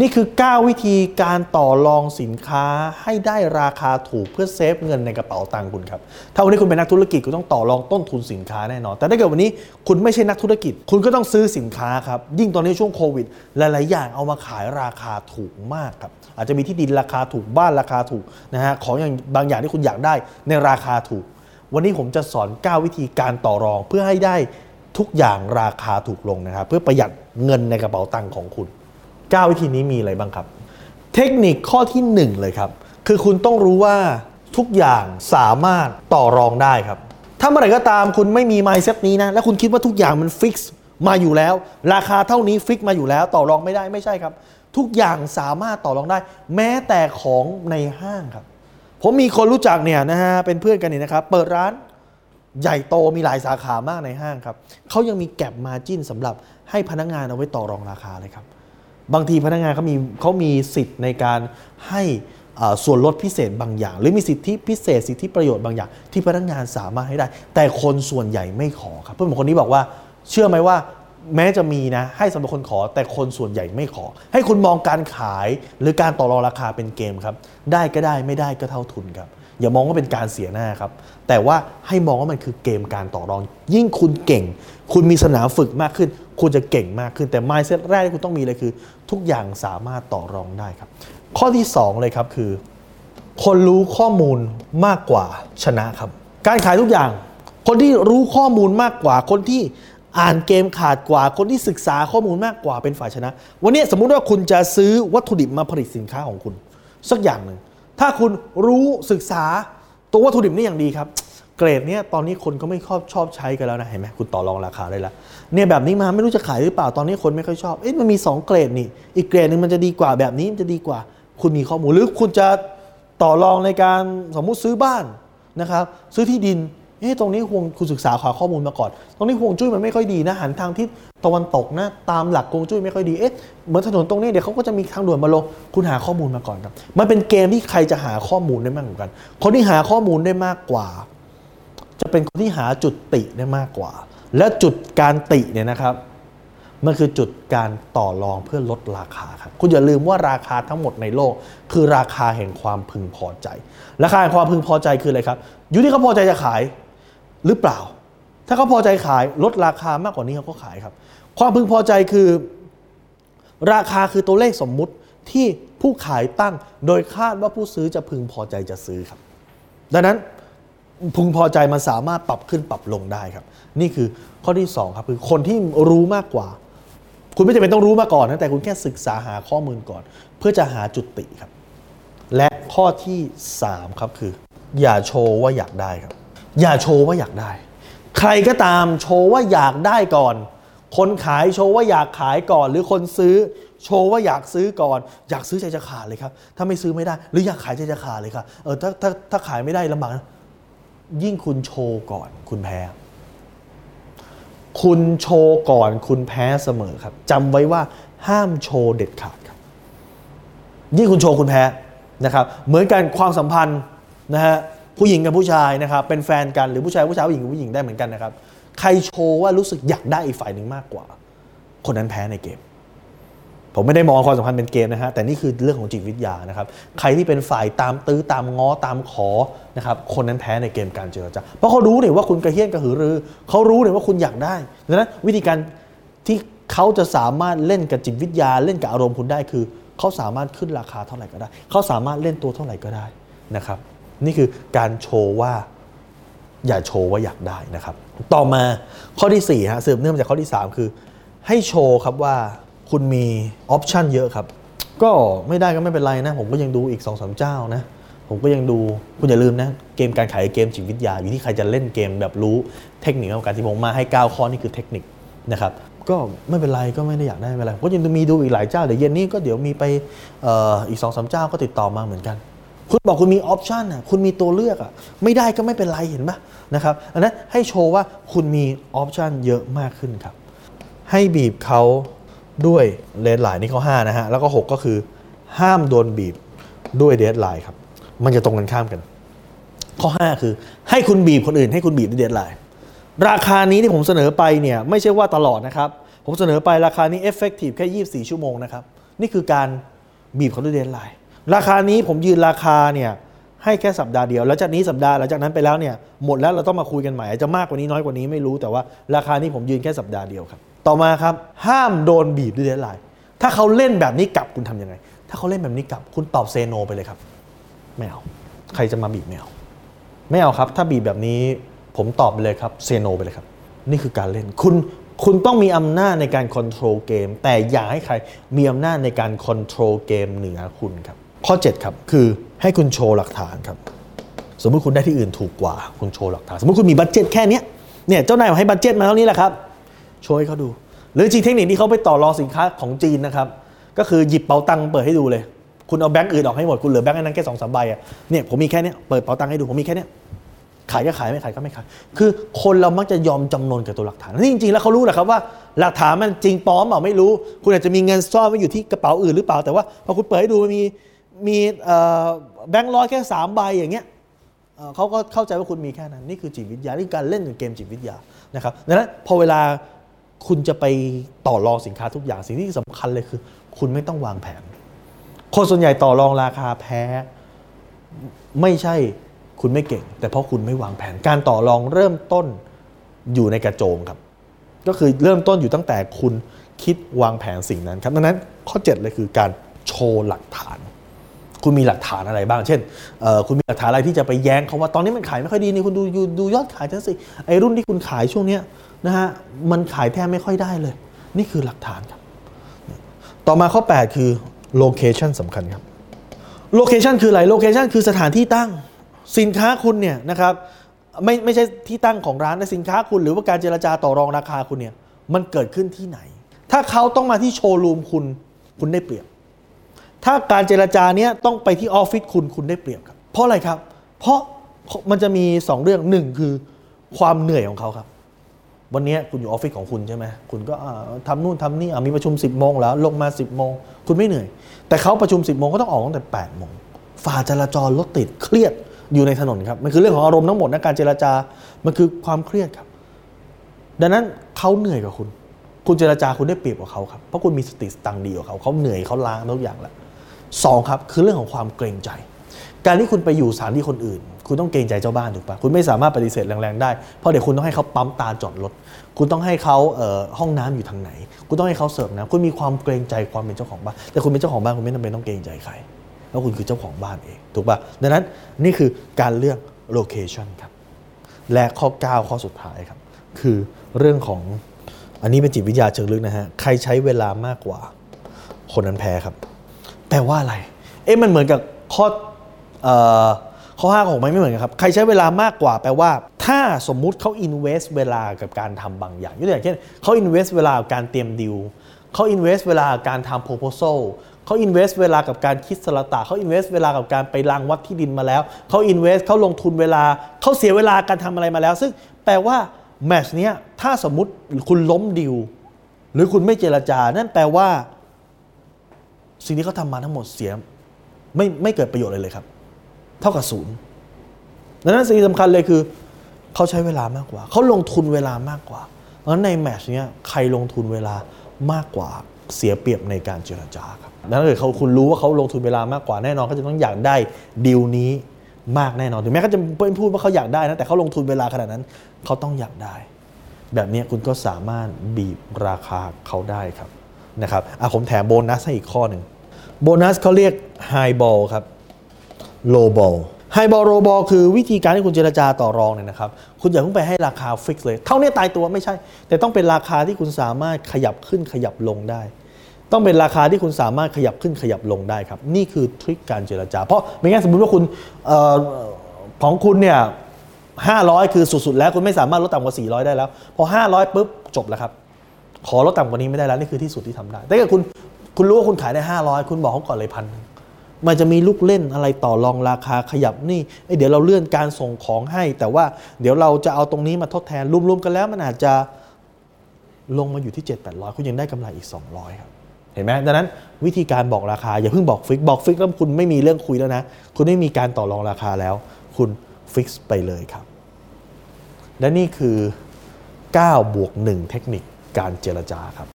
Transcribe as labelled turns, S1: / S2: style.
S1: นี่คือ 9 วิธีการต่อรองสินค้าให้ได้ราคาถูกเพื่อเซฟเงินในกระเป๋าตังค์คุณครับ ถ้าวันนี้คุณเป็นนักธุรกิจคุณต้องต่อรองต้นทุนสินค้าแน่นอน แต่ถ้าเกิดวันนี้คุณไม่ใช่นักธุรกิจ คุณก็ต้องซื้อสินค้าครับ ยิ่งตอนนี้ช่วงโควิด หลาย ๆ อย่างเอามาขายราคาถูกมากครับ อาจจะมีที่ดินราคาถูกบ้านราคาถูกนะฮะ ของอย่างบางอย่างที่คุณอยากได้ในราคาถูก วันนี้ผมจะสอน 9 วิธีการต่อรองเพื่อให้ได้ทุกอย่างราคาถูกลงนะครับ เพื่อประหยัดเงินในกระเป๋าตังค์ของคุณ 9 วิธีนี้มีอะไรบ้างครับ เทคนิคข้อที่ 1 เลยครับ คือคุณต้องรู้ว่าทุกอย่างสามารถต่อรองได้ครับ ถ้าเมื่อไหร่ก็ตามคุณไม่มี mindset นี้นะ และคุณคิดว่าทุกอย่างมันฟิกซ์มาอยู่แล้ว ราคาเท่านี้ฟิกมาอยู่แล้ว ต่อรองไม่ได้ไม่ใช่ครับ ทุกอย่างสามารถต่อรองได้ แม้แต่ของในห้างครับ ผมมีคนรู้จักเนี่ยนะฮะเป็นเพื่อนกันนี่นะครับ เปิดร้านใหญ่โตมีหลายสาขามากในห้างครับเขายังมีแก็บมาจิ้นสำหรับให้พนักงานเอาไว้ต่อรองราคาเลยครับ บางทีพนักงานเขามีเขามีสิทธิ์ในการให้ส่วนลดพิเศษบางอย่าง หรือมีสิทธิพิเศษสิทธิประโยชน์บางอย่าง ที่พนักงานสามารถให้ได้ แต่คนส่วนใหญ่ไม่ขอครับเพื่อนผมคนนี้บอกว่า เชื่อไหมว่าแม้จะมีนะ ให้สำหรับคนขอแต่คนส่วนใหญ่ไม่ขอ ให้คุณมองการขายหรือการต่อรองราคาเป็นเกมครับ ได้ก็ได้ไม่ได้ก็เท่าทุนครับ อย่ามองว่าเป็นการเสียหน้าครับ แต่ว่าให้มองว่ามันคือเกมการต่อรอง ยิ่งคุณเก่ง คุณมีสนามฝึกมากขึ้น คุณจะเก่งมากขึ้น แต่ mindset แรกที่คุณต้องมีเลยคือ ทุกอย่างสามารถต่อรองได้ครับ ข้อที่ 2 เลยครับคือ คนรู้ข้อมูลมากกว่าชนะครับ การขายทุกอย่าง คนที่รู้ข้อมูลมากกว่า คนที่อ่านเกมขาดกว่า คนที่ศึกษาข้อมูลมากกว่าเป็นฝ่ายชนะ วันนี้สมมุติว่าคุณจะซื้อวัตถุดิบมาผลิตสินค้าของคุณ สักอย่างหนึ่ง ถ้าคุณรู้ศึกษาตัววัตถุดิบนี่อย่างดีครับเกรดเนี้ยตอนนี้คนก็ไม่ชอบชอบใช้กันแล้วนะเห็นไหมคุณต่อรองราคาได้แล้วเนี่ยแบบนี้มาไม่รู้จะขายหรือเปล่าตอนนี้คนไม่ค่อยชอบเอ๊ะมันมี 2 เกรดนี่ อีกเกรดหนึ่งมันจะดีกว่าแบบนี้มันจะดีกว่า คุณมีข้อมูลหรือคุณจะต่อรองในการสมมุติซื้อบ้านนะครับ ซื้อที่ดิน เอ๊ะตรงนี้ห่วงคุณศึกษาขอข้อมูลมาก่อน ตรงนี้ห่วงจุ้ยมันไม่ค่อยดีนะหันทางทิศตะวันตกนะ ตามหลักฮวงจุ้ยไม่ค่อยดีเอ๊ะเหมือนถนนตรงนี้เดี๋ยวเขาก็จะมีทางด่วนมาลงคุณหาข้อมูลมาก่อนครับ มันเป็นเกมที่ใครจะหาข้อมูลได้มากกว่ากัน คนที่หาข้อมูลได้มากกว่า จะเป็นคนที่หาจุดติได้มากกว่า และจุดการติเนี่ยนะครับมันคือจุดการต่อรองเพื่อลดราคาครับคุณอย่าลืมว่าราคาทั้งหมดในโลก คือราคาแห่งความพึงพอใจ ราคาแห่งความพึงพอใจคืออะไรครับ อยู่ที่เขาพอใจจะขาย หรือเปล่า ถ้าเขาพอใจขายลดราคามากกว่านี้เขาก็ขายครับ ความพึงพอใจคือ ราคาคือตัวเลขสมมุติที่ผู้ขายตั้งโดยคาดว่าผู้ซื้อจะพึงพอใจจะซื้อครับ ดังนั้นพึงพอใจมันสามารถปรับขึ้นปรับลงได้ครับ นี่คือข้อที่ 2 ครับคือคนที่รู้มากกว่า คุณไม่จำเป็นต้องรู้มาก่อนนะแต่คุณแค่ศึกษาหาข้อมูลก่อน เพื่อจะหาจุดติครับ และข้อที่ 3 ครับคือ อย่าโชว์ว่าอยากได้ครับ อย่าโชว์ว่าอยากได้ ใครก็ตามโชว์ว่าอยากได้ก่อน คนขายโชว์ว่าอยากขายก่อน หรือคนซื้อ โชว์ว่าอยากซื้อก่อน อยากซื้อใจจะขาดเลยครับ ถ้าไม่ซื้อไม่ได้ หรืออยากขายใจจะขาดเลยครับเออถ้าถ้าถ้าขายไม่ได้ลำบากยิ่งคุณโชว์ก่อน คุณแพ้ คุณโชว์ก่อนคุณแพ้เสมอครับจำไว้ว่าห้ามโชว์เด็ดขาดครับ ยิ่งคุณโชว์คุณแพ้นะครับ เหมือนกันความสัมพันธ์นะฮะ ผู้หญิงกับผู้ชายนะครับเป็นแฟนกันหรือผู้ชายผู้ชายผู้หญิงกับผู้หญิงได้เหมือนกันนะครับใครโชว์ว่ารู้สึกอยากได้อีกฝ่ายหนึ่งมากกว่า คนนั้นแพ้ในเกม ผมไม่ได้มองความสัมพันธ์เป็นเกมนะฮะแต่นี่คือเรื่องของจิตวิทยานะครับใครที่เป็นฝ่ายตามตื้อตามง้อตามขอนะครับคนนั้นแพ้ในเกมการเจรจาเพราะเขารู้เนี่ยว่าคุณกระเฮี้ยนกระหือรือเขารู้เนี่ยว่าคุณอยากได้ดังนั้นวิธีการที่เขาจะสามารถเล่นกับจิตวิทยาเล่นกับอารมณ์คุณได้คือ เขาสามารถขึ้นราคาเท่าไหร่ก็ได้ เขาสามารถเล่นตัวเท่าไหร่ก็ได้นะครับ นี่คือการโชว์ว่าอย่าโชว์ว่าอยากได้นะครับ ต่อมาข้อที่4ฮะสืบเนื่องมาจากข้อที่ 3 คือ ให้โชว์ครับว่าคุณมีออปชันเยอะครับ ก็ไม่ได้ก็ไม่เป็นไรนะ ผมก็ยังดูอีก2อสเจ้านะ ผมก็ยังดูคุณอย่าลืมนะ เกมการขายเกมจิตวิทยา อยู่ที่ใครจะเล่นเกมแบบรู้เทคนิคของการที่ผมมาให้ 9 ข้อนี่คือเทคนิคนะครับก็ไม่เป็นไรก็ไม่ได้อยากได้ไม่เป็นไรผมก็ยังมีดูอีกหลายเจ้าเดี๋ยวเย็นนี้ก็เดี๋ยวมีไปอออีกสองสามเจ้าก็ติดต่อมาเหมือนกัน คุณบอกคุณมี option อะคุณมีตัวเลือกอะไม่ได้ก็ไม่เป็นไรเห็นปะนะครับอันนั้นให้โชว์ว่าคุณมี option เยอะมากขึ้นครับ ให้บีบเขาด้วย deadline นี่ข้อ5นะฮะแล้วก็ 6 ก็คือห้ามโดนบีบด้วย deadline ครับมันจะตรงกันข้ามกัน ข้อ 5 คือ ให้คุณบีบคนอื่นให้คุณบีบด้วย deadline ราคานี้ที่ผมเสนอไปเนี่ยไม่ใช่ว่าตลอดนะครับ ผมเสนอไปราคานี้ effective แค่ 24 ชั่วโมงนะครับ นี่คือการบีบเขาด้วย deadline ราคานี้ผมยืนราคาเนี่ยให้แค่สัปดาห์เดียว แล้วจากนี้สัปดาห์หลังจากนั้นไปแล้วเนี่ยหมดแล้วเราต้องมาคุยกันใหม่อาจจะมากกว่านี้น้อยกว่านี้ไม่รู้แต่ว่าราคานี้ผมยืนแค่สัปดาห์เดียวครับ ต่อมาครับห้ามโดนบีบด้วยเดนไลน์ถ้าเขาเล่นแบบนี้กลับคุณทำยังไง ถ้าเขาเล่นแบบนี้กลับคุณตอบเซโนไปเลยครับไม่เอาใครจะมาบีบไม่เอาไม่เอาครับ ถ้าบีบแบบนี้ผมตอบไปเลยครับเซโนไปเลยครับ นี่คือการเล่นคุณคุณต้องมีอำนาจในการค o n t r o l เกมแต่อย่าให้ใครมีอำนาจในการค o n t r o l เกมเหนือคุณครับ ข้อ 7 ครับ คือให้คุณโชว์หลักฐานครับ สมมติคุณได้ที่อื่นถูกกว่า คุณโชว์หลักฐาน สมมติคุณมี budget แค่เนี้ยเนี่ยเจ้านายบอกให้ budget มาเท่านี้แหละครับโชว์ให้เขาดู หรือจริงเทคนิคที่เขาไปต่อรองสินค้าของจีนนะครับก็คือหยิบเป๋าตังค์เปิดให้ดูเลย คุณเอาแบงก์อื่นออกให้หมดคุณเหลือแบงก์นั้นแค่สองสามใบอะเนี่ยผมมีแค่เนี้ยเปิดเป๋าตังค์ให้ดูผมมีแค่เนี้ยขายก็ขายไม่ขายก็ไม่ขาย คือคนเรามักจะยอมจำนนกับตัวหลักฐานนี่จริงๆแล้วเขารู้แหละครับว่าหลักฐานมันจริงปลอมเปล่าไม่รู้ คุณอาจจะมีเงินซ่อนไว้อยู่ที่กระเป๋าอื่นหรือเปล่าแต่ว่าพอคุณเปิดให้ดูมันมี มีแบงค์ร้อยแค่สามใบอย่างเงี้ยเเขาก็เข้าใจว่าคุณมีแค่นั้น นี่คือจิตวิทยานี่การเล่นเกมจิตวิทยานะครับดังนั้นพอเวลาคุณจะไปต่อรองสินค้าทุกอย่างสิ่งที่สำคัญเลยคือ คุณไม่ต้องวางแผน คนส่วนใหญ่ต่อรองราคาแพ้ ไม่ใช่คุณไม่เก่ง แต่เพราะคุณไม่วางแผน การต่อรองเริ่มต้นอยู่ในกระโจมครับ ก็คือเริ่มต้นอยู่ตั้งแต่คุณคิดวางแผนสิ่งนั้นครับดังนั้นข้อ 7 เลยคือการโชว์หลักฐาน คุณมีหลักฐานอะไรบ้าง เช่น คุณมีหลักฐานอะไรที่จะไปแย้งเขาว่าตอนนี้มันขายไม่ค่อยดีนี่คุณดูดูยอดขายฉันสิ ไอ้รุ่นที่คุณขายช่วงเนี้ยนะฮะ มันขายแทบไม่ค่อยได้เลย นี่คือหลักฐานครับ ต่อมาข้อ 8 คือ location สำคัญครับ location คืออะไร location คือสถานที่ตั้ง สินค้าคุณเนี่ยนะครับ ไม่ไม่ใช่ที่ตั้งของร้านแต่สินค้าคุณ หรือว่าการเจรจาต่อรองราคาคุณเนี่ย มันเกิดขึ้นที่ไหน ถ้าเขาต้องมาที่โชว์รูมคุณ คุณได้เปรียบ ถ้าการเจรจาเนี้ยต้องไปที่ออฟฟิศคุณคุณได้เปรียบครับ เพราะอะไรครับ เพราะมันจะมี 2 เรื่องหนึ่งคือความเหนื่อยของเขาครับ วันนี้คุณอยู่ออฟฟิศของคุณใช่ไหมคุณก็อ่าทำนู่นทำนี่มีประชุม 10บโมงแล้ว ลงมา 10บโมงคุณไม่เหนื่อย แต่เขาประชุม 10บโมงก็ต้องออกตั้งแต่8ปดโมงฝ่าจราจรรถติดเครียดอยู่ในถนนครับมันคือเรื่องของอารมณ์ทั้งหมดนะการเจรจา มันคือความเครียดครับ ดังนั้นเขาเหนื่อยกว่าคุณ คุณเจรจาคุณได้เปรียบกว่าเขาครับเพราะคุณมีสติสตังดีกว่าเขาเขาเหนื่อยเขาล้าทุกอย่างแล้ว สองครับคือเรื่องของความเกรงใจ การที่คุณไปอยู่สถานที่คนอื่น คุณต้องเกรงใจเจ้าบ้านถูกปะคุณไม่สามารถปฏิเสธแรงๆได้ เพราะเดี๋ยวคุณต้องให้เขาปั๊มตาจอดรถคุณต้องให้เขาเห้องน้ำอยู่ทางไหน คุณต้องให้เขาเสิร์ฟน้ำคุณมีความเกรงใจความเป็นเจ้าของบ้าน แต่คุณเป็นเจ้าของบ้านคุณไม่จำเป็นต้องเกรงใจใครแล้วคุณคือเจ้าของบ้านเองถูกปะดังนั้นนี่คือการเลือกโลเคชันครับและข้อ 9 ข้อสุดท้ายครับ คือเรื่องของอันนี้เป็นจิตวิทยาเชิงลึกนะฮะ ใครใช้เวลามากกว่า คนนั้นแพ้ครับ แปลว่าอะไร เอ๊ะมันเหมือนกับข้อเอ่อข้อห้าของมันไม่เหมือนกันครับ ใครใช้เวลามากกว่าแปลว่า ถ้าสมมุติเขา invest เวลากับการทำบางอย่างยกตัวอย่างเช่นเขา invest เวลากับการเตรียมดิวเขา invest เวลากับการทำ proposal เขา invest เวลากับการคิดสลตาเขา invest เวลากับการไปรังวัดที่ดินมาแล้วเขา invest เขาลงทุนเวลาเขาเสียเวลาการทำอะไรมาแล้ว ซึ่งแปลว่าแมชเนี้ยถ้าสมมุติคุณล้มดิวหรือคุณไม่เจรจา นั่นแปลว่า สิ่งที่เขาทำมาทั้งหมดเสียไม่ไม่เกิดประโยชน์เลยเลยครับ เท่ากับศูนย์ดังนั้นสิ่งสำคัญเลยคือ เขาใช้เวลามากกว่า เขาลงทุนเวลามากกว่าเพราะฉะนั้นในแมชเนี้ยใครลงทุนเวลามากกว่าเสียเปรียบในการเจรจาครับดังนั้นถ้าเกิดเขาคุณรู้ว่าเขาลงทุนเวลามากกว่าแน่นอนเขาจะต้องอยากได้ดีลนี้มากแน่นอนถึงแม้เขาจะพูดว่าเขาอยากได้นะแต่เขาลงทุนเวลาขนาดนั้น เขาต้องอยากได้ แบบนี้คุณก็สามารถบีบราคาเขาได้ครับ นะครับอะผมแถมโบนัสให้อีกข้อหนึ่งโบนัสเขาเรียก highball ครับ lowball highball lowball คือวิธีการที่คุณเจรจาต่อรองเนี่ยนะครับ คุณอย่าเพิ่งไปให้ราคา fix เลย เท่านี้ตายตัวไม่ใช่ แต่ต้องเป็นราคาที่คุณสามารถขยับขึ้นขยับลงได้ ต้องเป็นราคาที่คุณสามารถขยับขึ้นขยับลงได้ครับ นี่คือทริคการเจรจา เพราะไม่งั้นสมมติว่าคุณออของคุณเนี่ย500คือสุดๆแล้วคุณไม่สามารถลดต่ำกว่า 400 ได้แล้ว พอ 500ปุ๊บจบแล้วครับ ขอลดต่ำกว่านี้ไม่ได้แล้วนี่คือที่สุดที่ทำได้ แต่ถ้าคุณคุณรู้ว่าคุณขายได้ 500 คุณบอกเขาก่อนเลยพันมันจะมีลูกเล่นอะไรต่อรองราคาขยับนี่เเดี๋ยวเราเลื่อนการส่งของให้ แต่ว่าเดี๋ยวเราจะเอาตรงนี้มาทดแทนรวมๆกันแล้วมันอาจจะลงมาอยู่ที่ 7 8 0 0 คุณยังได้กำไรอีก 200 ครับ เห็นไหมดังนั้นวิธีการบอกราคา อย่าเพิ่งบอกฟิกบอกฟิกแล้วคุณไม่มีเรื่องคุยแล้วนะ คุณไม่มีการต่อรองราคาแล้ว คุณฟิกไปเลยครับ และนี่คือ 9 บวก 1 เทคนิค การเจรจาครับ